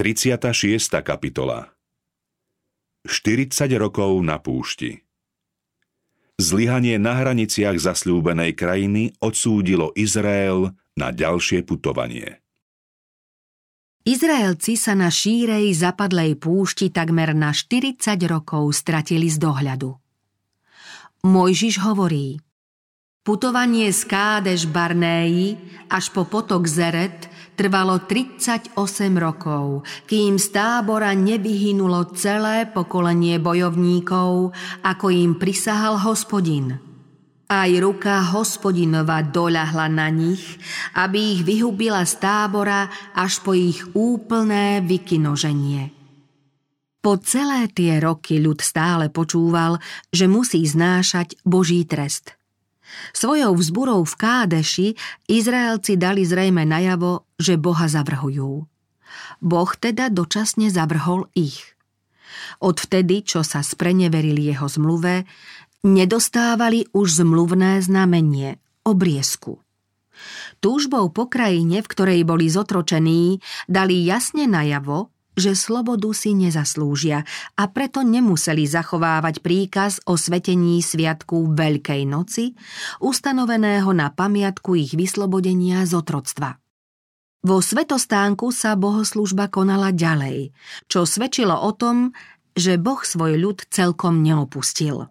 36. kapitola 40 rokov na púšti Zlyhanie na hraniciach zasľúbenej krajiny odsúdilo Izrael na ďalšie putovanie. Izraelci sa na šírej zapadlej púšti takmer na 40 rokov stratili z dohľadu. Mojžiš hovorí – Putovanie z Kádeš Barnéji až po potok Zeret trvalo 38 rokov, kým z tábora nevyhynulo celé pokolenie bojovníkov, ako im prisahal hospodin. Aj ruka hospodinova doľahla na nich, aby ich vyhubila z tábora až po ich úplné vykinoženie. Po celé tie roky ľud stále počúval, že musí znášať Boží trest – Svojou vzburou v Kádeši Izraelci dali zrejme najavo, že Boha zavrhujú. Boh teda dočasne zavrhol ich. Odvtedy, čo sa spreneverili jeho zmluve, nedostávali už zmluvné znamenie, obriezku. Túžbou po krajine, v ktorej boli zotročení, dali jasne najavo, že slobodu si nezaslúžia a preto nemuseli zachovávať príkaz o svetení sviatku Veľkej noci, ustanoveného na pamiatku ich vyslobodenia z otroctva. Vo svetostánku sa bohoslužba konala ďalej, čo svedčilo o tom, že Boh svoj ľud celkom neopustil.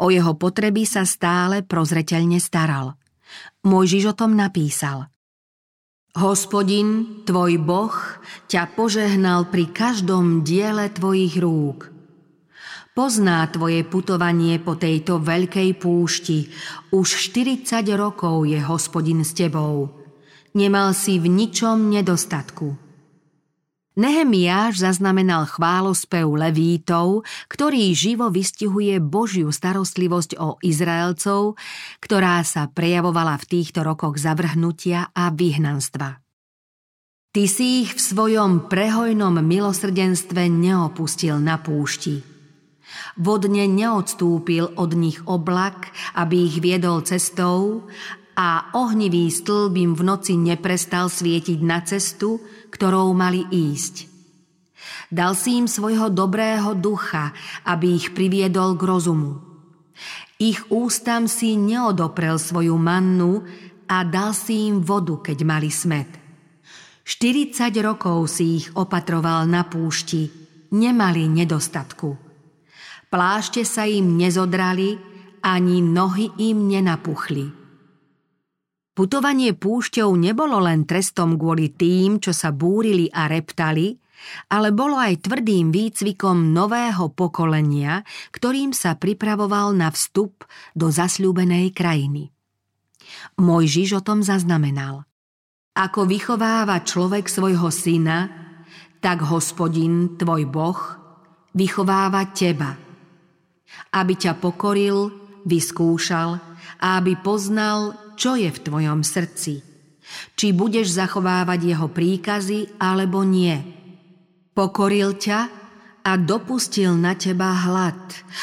O jeho potreby sa stále prozreteľne staral. Mojžiš o tom napísal – Hospodin, tvoj Boh, ťa požehnal pri každom diele tvojich rúk. Pozná tvoje putovanie po tejto veľkej púšti. Už 40 rokov je hospodin s tebou. Nemal si v ničom nedostatku. Nehemiáš zaznamenal chválospev levítov, ktorý živo vystihuje Božiu starostlivosť o Izraelcov, ktorá sa prejavovala v týchto rokoch zavrhnutia a vyhnanstva. Ty si ich v svojom prehojnom milosrdenstve neopustil na púšti. Vodne neodstúpil od nich oblak, aby ich viedol cestou a ohnivý stĺb im v noci neprestal svietiť na cestu, ktorou mali ísť. Dal si im svojho dobrého ducha, aby ich priviedol k rozumu. Ich ústam si neodoprel svoju mannu a dal si im vodu, keď mali smet. 40 rokov si ich opatroval na púšti, nemali nedostatku. Plášte sa im nezodrali, ani nohy im nenapuchli. Putovanie púšťou nebolo len trestom kvôli tým, čo sa búrili a reptali, ale bolo aj tvrdým výcvikom nového pokolenia, ktorým sa pripravoval na vstup do zasľúbenej krajiny. Mojžiš o tom zaznamenal. Ako vychováva človek svojho syna, tak hospodin, tvoj boh, vychováva teba. Aby ťa pokoril, vyskúšal a aby poznal, čo je v tvojom srdci. Či budeš zachovávať jeho príkazy, alebo nie. Pokoril ťa a dopustil na teba hlad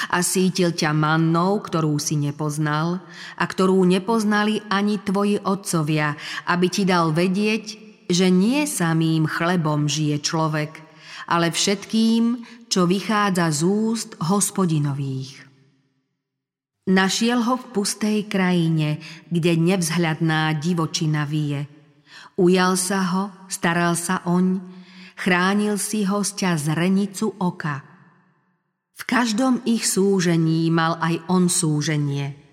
a sítil ťa mannou, ktorú si nepoznal a ktorú nepoznali ani tvoji otcovia, aby ti dal vedieť, že nie samým chlebom žije človek, ale všetkým, čo vychádza z úst hospodinových. Našiel ho v pustej krajine, kde nevzhľadná divočina vie. Ujal sa ho, staral sa oň, chránil si ho z zrenicu oka. V každom ich súžení mal aj on súženie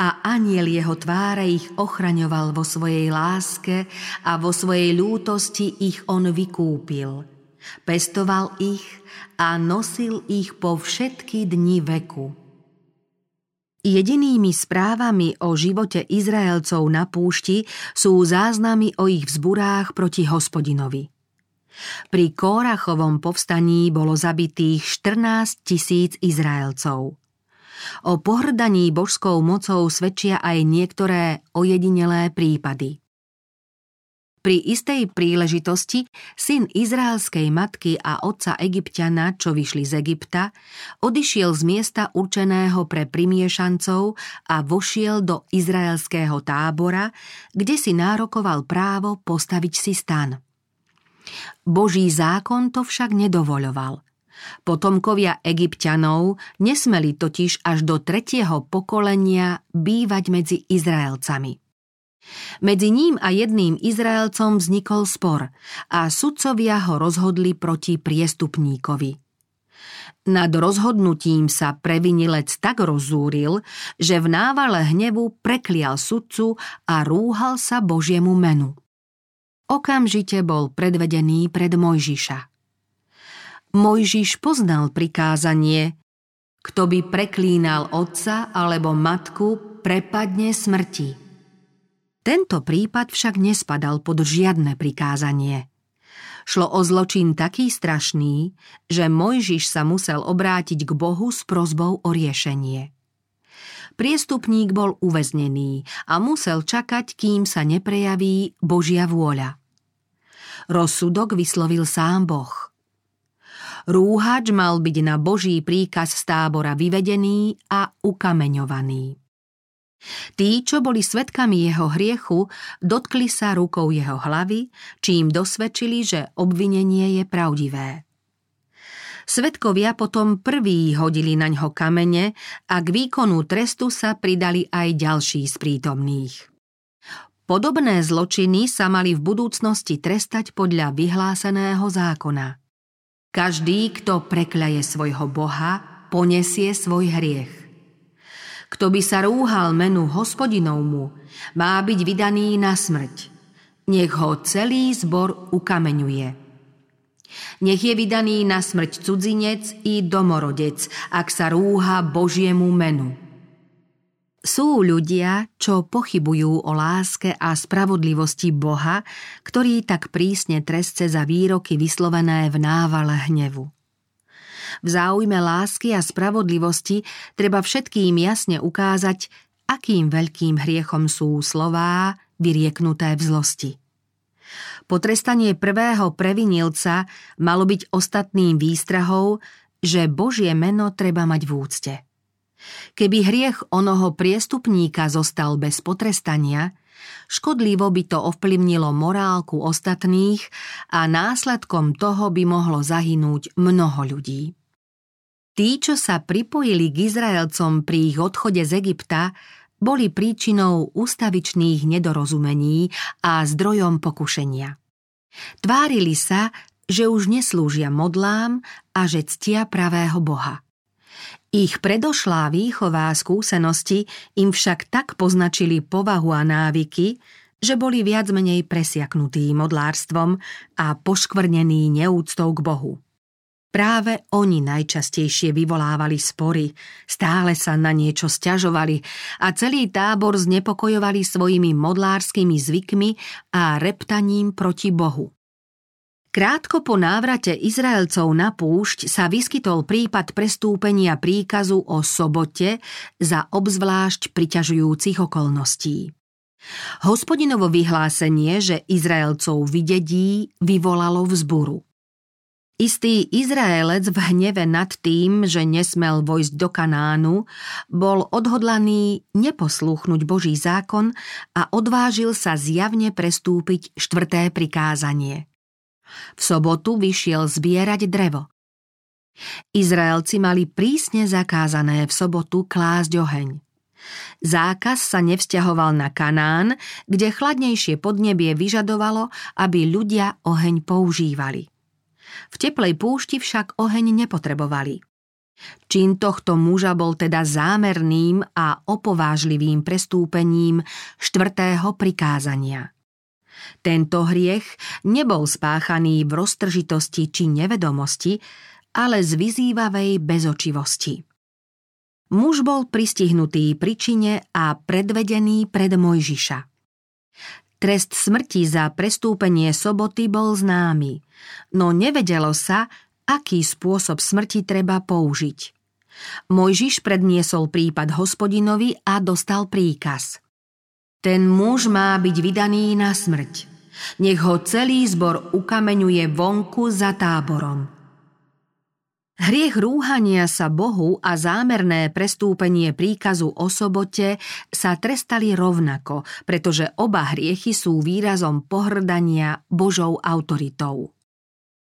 a aniel jeho tváre ich ochraňoval vo svojej láske a vo svojej lútosti ich on vykúpil. Pestoval ich a nosil ich po všetky dni veku. Jedinými správami o živote Izraelcov na púšti sú záznamy o ich vzburách proti hospodinovi. Pri Kórachovom povstaní bolo zabitých 14 tisíc Izraelcov. O pohrdaní božskou mocou svedčia aj niektoré ojedinelé prípady. Pri istej príležitosti syn izraelskej matky a otca egyptiana, čo vyšli z Egypta, odišiel z miesta určeného pre primiešancov a vošiel do izraelského tábora, kde si nárokoval právo postaviť si stan. Boží zákon to však nedovoľoval. Potomkovia egyptianov nesmeli totiž až do tretieho pokolenia bývať medzi Izraelcami. Medzi ním a jedným Izraelcom vznikol spor a sudcovia ho rozhodli proti priestupníkovi. Nad rozhodnutím sa previnilec tak rozúril, že v návale hnevu preklial sudcu a rúhal sa Božiemu menu. Okamžite bol predvedený pred Mojžiša. Mojžiš poznal prikázanie, kto by preklínal otca alebo matku, prepadne smrti. Tento prípad však nespadal pod žiadne prikázanie. Šlo o zločin taký strašný, že Mojžiš sa musel obrátiť k Bohu s prozbou o riešenie. Priestupník bol uväznený a musel čakať, kým sa neprejaví Božia vôľa. Rozsudok vyslovil sám Boh. Rúhač mal byť na Boží príkaz z tábora vyvedený a ukameňovaný. Tí, čo boli svetkami jeho hriechu, dotkli sa rukou jeho hlavy, čím dosvedčili, že obvinenie je pravdivé. Svetkovia potom prví hodili na ňo kamene a k výkonu trestu sa pridali aj ďalší z prítomných. Podobné zločiny sa mali v budúcnosti trestať podľa vyhláseného zákona. Každý, kto prekľaje svojho Boha, ponesie svoj hriech. Kto by sa rúhal menu hospodinovmu, má byť vydaný na smrť. Nech ho celý zbor ukameňuje. Nech je vydaný na smrť cudzinec i domorodec, ak sa rúha Božiemu menu. Sú ľudia, čo pochybujú o láske a spravodlivosti Boha, ktorý tak prísne trestce za výroky vyslovené v návale hnevu. V záujme lásky a spravodlivosti treba všetkým jasne ukázať, akým veľkým hriechom sú slová vyrieknuté v zlosti. Potrestanie prvého previnilca malo byť ostatným výstrahou, že Božie meno treba mať v úcte. Keby hriech onoho priestupníka zostal bez potrestania, škodlivo by to ovplyvnilo morálku ostatných a následkom toho by mohlo zahynúť mnoho ľudí. Tí, čo sa pripojili k Izraelcom pri ich odchode z Egypta, boli príčinou ústavičných nedorozumení a zdrojom pokušenia. Tvárili sa, že už neslúžia modlám a že ctia pravého Boha. Ich predošlá výchová skúsenosti im však tak poznačili povahu a návyky, že boli viac menej presiaknutí modlárstvom a poškvrnení neúctou k Bohu. Práve oni najčastejšie vyvolávali spory, stále sa na niečo stiažovali a celý tábor znepokojovali svojimi modlárskymi zvykmi a reptaním proti Bohu. Krátko po návrate Izraelcov na púšť sa vyskytol prípad prestúpenia príkazu o sobote za obzvlášť priťažujúcich okolností. Hospodinovo vyhlásenie, že Izraelcov vydedí, vyvolalo vzburu. Istý Izraelec v hneve nad tým, že nesmel vojsť do Kanánu, bol odhodlaný neposlúchnuť Boží zákon a odvážil sa zjavne prestúpiť štvrté prikázanie. V sobotu vyšiel zbierať drevo. Izraelci mali prísne zakázané v sobotu klásť oheň. Zákaz sa nevzťahoval na Kanán, kde chladnejšie podnebie vyžadovalo, aby ľudia oheň používali. V teplej púšti však oheň nepotrebovali. Čin tohto muža bol teda zámerným a opovážlivým prestúpením štvrtého prikázania. Tento hriech nebol spáchaný v roztržitosti či nevedomosti, ale z vyzývavej bezočivosti. Muž bol pristihnutý pri čine a predvedený pred Mojžiša. Trest smrti za prestúpenie soboty bol známy, no nevedelo sa, aký spôsob smrti treba použiť. Mojžiš predniesol prípad hospodinovi a dostal príkaz. Ten muž má byť vydaný na smrť. Nech ho celý zbor ukameňuje vonku za táborom. Hriech rúhania sa Bohu a zámerné prestúpenie príkazu o sobote sa trestali rovnako, pretože oba hriechy sú výrazom pohrdania Božou autoritou.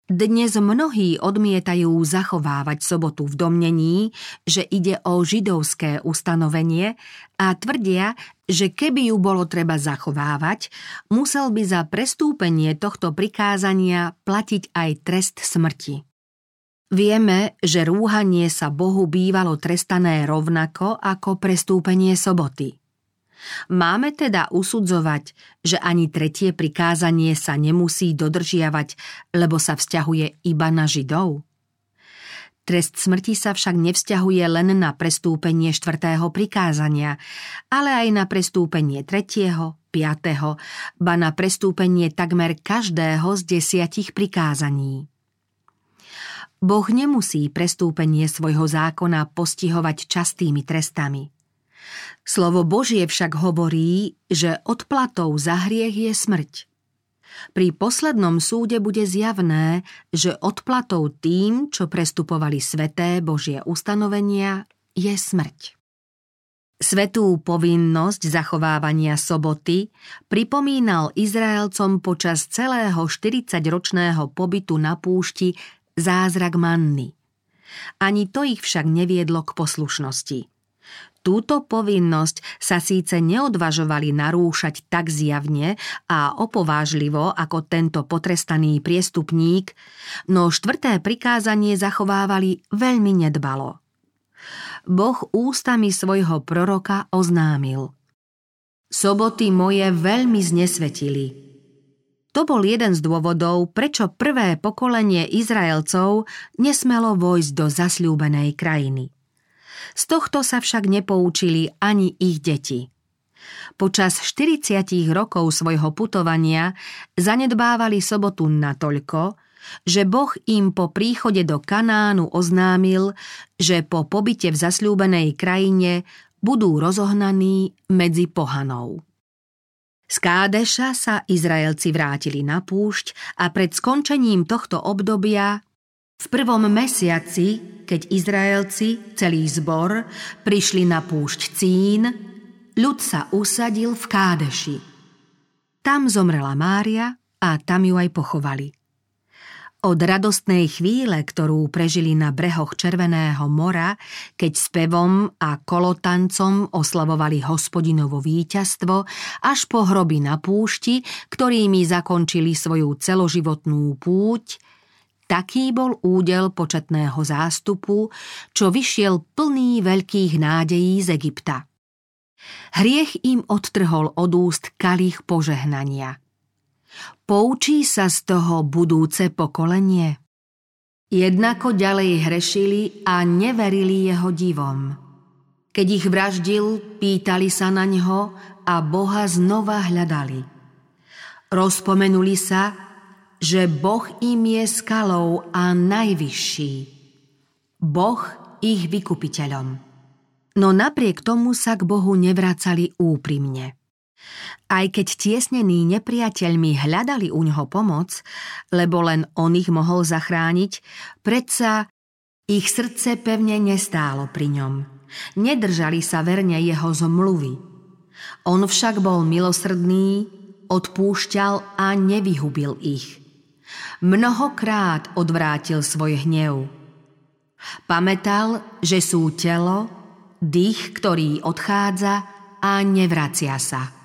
Dnes mnohí odmietajú zachovávať sobotu v domnení, že ide o židovské ustanovenie a tvrdia, že keby ju bolo treba zachovávať, musel by za prestúpenie tohto prikázania platiť aj trest smrti. Vieme, že rúhanie sa Bohu bývalo trestané rovnako ako prestúpenie soboty. Máme teda usudzovať, že ani tretie prikázanie sa nemusí dodržiavať, lebo sa vzťahuje iba na Židov? Trest smrti sa však nevzťahuje len na prestúpenie štvrtého prikázania, ale aj na prestúpenie tretieho, piatého, ba na prestúpenie takmer každého z desiatich prikázaní. Boh nemusí prestúpenie svojho zákona postihovať častými trestami – Slovo Božie však hovorí, že odplatou za hriech je smrť. Pri poslednom súde bude zjavné, že odplatou tým, čo prestupovali sveté Božie ustanovenia, je smrť. Svetú povinnosť zachovávania soboty pripomínal Izraelcom počas celého 40-ročného pobytu na púšti zázrak manny. Ani to ich však neviedlo k poslušnosti – Túto povinnosť sa síce neodvažovali narúšať tak zjavne a opovážlivo ako tento potrestaný priestupník, no štvrté prikázanie zachovávali veľmi nedbalo. Boh ústami svojho proroka oznámil. Soboty moje veľmi znesvetili. To bol jeden z dôvodov, prečo prvé pokolenie Izraelcov nesmelo vojsť do zasľúbenej krajiny. Z tohto sa však nepoučili ani ich deti. Počas 40 rokov svojho putovania zanedbávali sobotu natoľko, že Boh im po príchode do Kanánu oznámil, že po pobyte v zasľúbenej krajine budú rozohnaní medzi pohanou. Z Kádeša sa Izraelci vrátili na púšť a pred skončením tohto obdobia v prvom mesiaci, keď Izraelci, celý zbor, prišli na púšť Cín, ľud sa usadil v Kádeši. Tam zomrela Mária a tam ju aj pochovali. Od radostnej chvíle, ktorú prežili na brehoch Červeného mora, keď spevom a kolotancom oslavovali hospodinovo víťazstvo, až po hroby na púšti, ktorými zakončili svoju celoživotnú púť, taký bol údel početného zástupu, čo vyšiel plný veľkých nádejí z Egypta. Hriech im odtrhol od úst kalich požehnania. Poučí sa z toho budúce pokolenie? Jednako ďalej hrešili a neverili jeho divom. Keď ich vraždil, pýtali sa na ňo a Boha znova hľadali. Rozpomenuli sa, že Boh im je skalou a najvyšší. Boh ich vykupiteľom. No napriek tomu sa k Bohu nevracali úprimne. Aj keď tiesnení nepriateľmi hľadali u ňoho pomoc, lebo len on ich mohol zachrániť, predsa ich srdce pevne nestálo pri ňom. Nedržali sa verne jeho zmluvy. On však bol milosrdný, odpúšťal a nevyhubil ich – mnohokrát odvrátil svoj hnev. Pamätal, že sú telo, dých, ktorý odchádza a nevracia sa.